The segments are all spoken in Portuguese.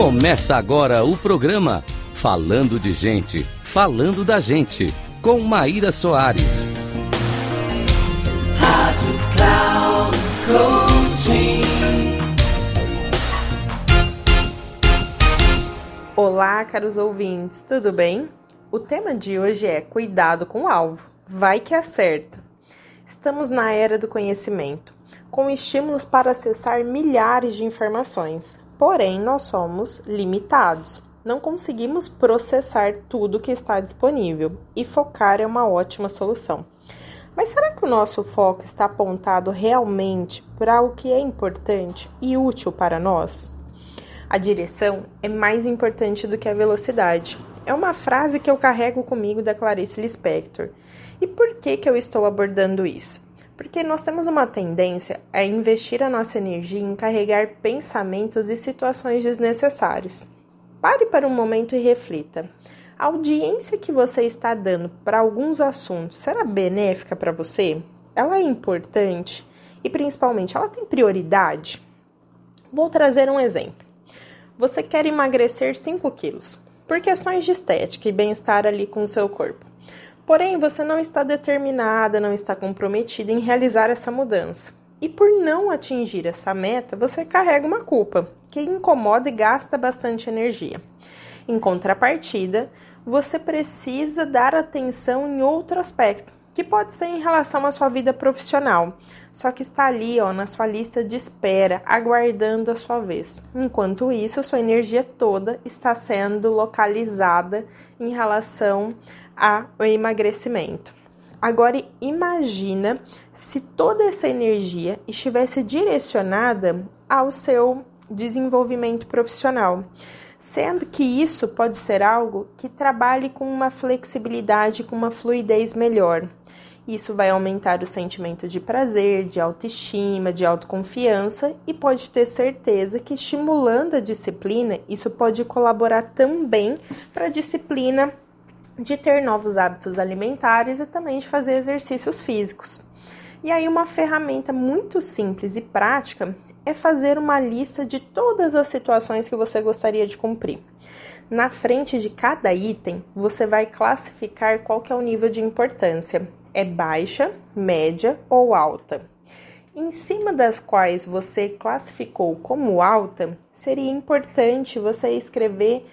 Começa agora o programa Falando de Gente, Falando da Gente, com Maíra Soares. Rádio Cloud Coaching. Olá, caros ouvintes, tudo bem? O tema de hoje é Cuidado com o alvo. Vai que acerta. Estamos na era do conhecimento, com estímulos para acessar milhares de informações. Porém, nós somos limitados. Não conseguimos processar tudo que está disponível e focar é uma ótima solução. Mas será que o nosso foco está apontado realmente para o que é importante e útil para nós? A direção é mais importante do que a velocidade. É uma frase que eu carrego comigo da Clarice Lispector. E por que, que eu estou abordando isso? Porque nós temos uma tendência a investir a nossa energia em carregar pensamentos e situações desnecessárias. Pare para um momento e reflita. A audiência que você está dando para alguns assuntos será benéfica para você? Ela é importante? E principalmente, ela tem prioridade? Vou trazer um exemplo. Você quer emagrecer 5 quilos por questões de estética e bem-estar ali com o seu corpo. Porém, você não está determinada, não está comprometida em realizar essa mudança. E por não atingir essa meta, você carrega uma culpa que incomoda e gasta bastante energia. Em contrapartida, você precisa dar atenção em outro aspecto, que pode ser em relação à sua vida profissional, só que está ali, ó, na sua lista de espera, aguardando a sua vez. Enquanto isso, sua energia toda está sendo localizada em relação ao emagrecimento. Agora imagina se toda essa energia estivesse direcionada ao seu desenvolvimento profissional, sendo que isso pode ser algo que trabalhe com uma flexibilidade, com uma fluidez melhor. Isso vai aumentar o sentimento de prazer, de autoestima, de autoconfiança e pode ter certeza que estimulando a disciplina, isso pode colaborar também para a disciplina de ter novos hábitos alimentares e também de fazer exercícios físicos. E aí, uma ferramenta muito simples e prática é fazer uma lista de todas as situações que você gostaria de cumprir. Na frente de cada item, você vai classificar qual que é o nível de importância. É baixa, média ou alta. Em cima das quais você classificou como alta, seria importante você escrever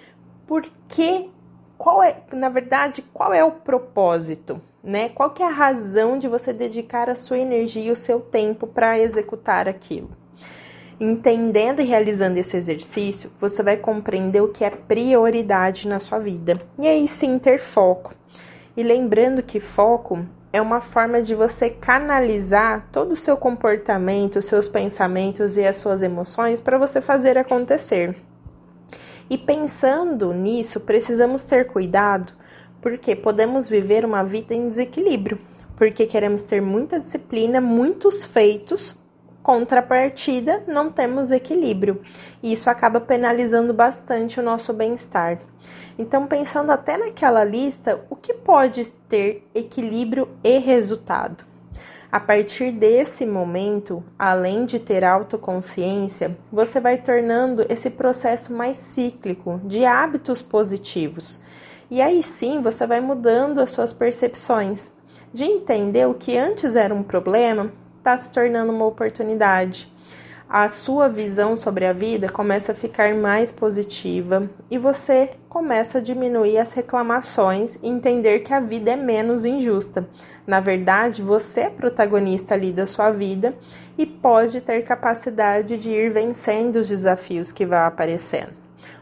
por que qual é, na verdade, qual é o propósito, né? Qual que é a razão de você dedicar a sua energia e o seu tempo para executar aquilo? Entendendo e realizando esse exercício, você vai compreender o que é prioridade na sua vida. E aí sim ter foco. E lembrando que foco é uma forma de você canalizar todo o seu comportamento, os seus pensamentos e as suas emoções para você fazer acontecer. E pensando nisso, precisamos ter cuidado, porque podemos viver uma vida em desequilíbrio, porque queremos ter muita disciplina, muitos feitos, contrapartida, não temos equilíbrio. E isso acaba penalizando bastante o nosso bem-estar. Então, pensando até naquela lista, o que pode ter equilíbrio e resultado? A partir desse momento, além de ter autoconsciência, você vai tornando esse processo mais cíclico de hábitos positivos. E aí sim você vai mudando as suas percepções, de entender o que antes era um problema está se tornando uma oportunidade a sua visão sobre a vida começa a ficar mais positiva e você começa a diminuir as reclamações e entender que a vida é menos injusta. Na verdade, você é protagonista ali da sua vida e pode ter capacidade de ir vencendo os desafios que vão aparecendo.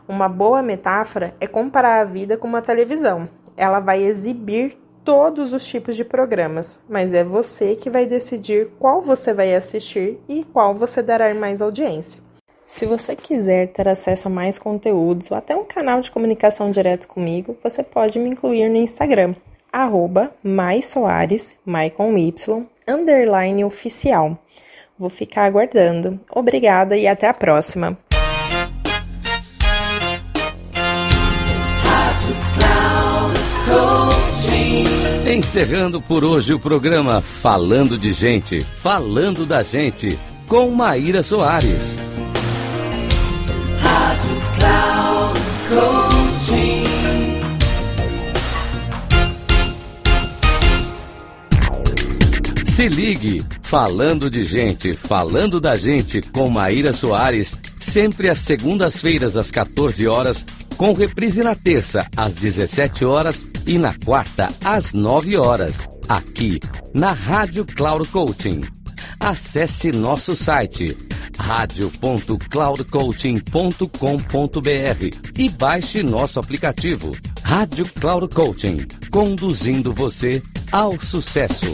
Uma boa metáfora é comparar a vida com uma televisão. Ela vai exibir todos os tipos de programas, mas é você que vai decidir qual você vai assistir e qual você dará mais audiência. Se você quiser ter acesso a mais conteúdos ou até um canal de comunicação direto comigo, você pode me incluir no Instagram, arroba maisoares, Y, underline oficial. Vou ficar aguardando. Obrigada e até a próxima! Encerrando por hoje o programa Falando de Gente, Falando da Gente, com Maíra Soares. Rádio Cloud. Coaching. Se ligue, falando de gente, falando da gente com Maíra Soares, sempre às segundas-feiras às 14 horas, com reprise na terça às 17 horas e na quarta às 9 horas, aqui na Rádio Cloud Coaching. Acesse nosso site radio.cloudcoaching.com.br e baixe nosso aplicativo Rádio Cloud Coaching, conduzindo você ao sucesso.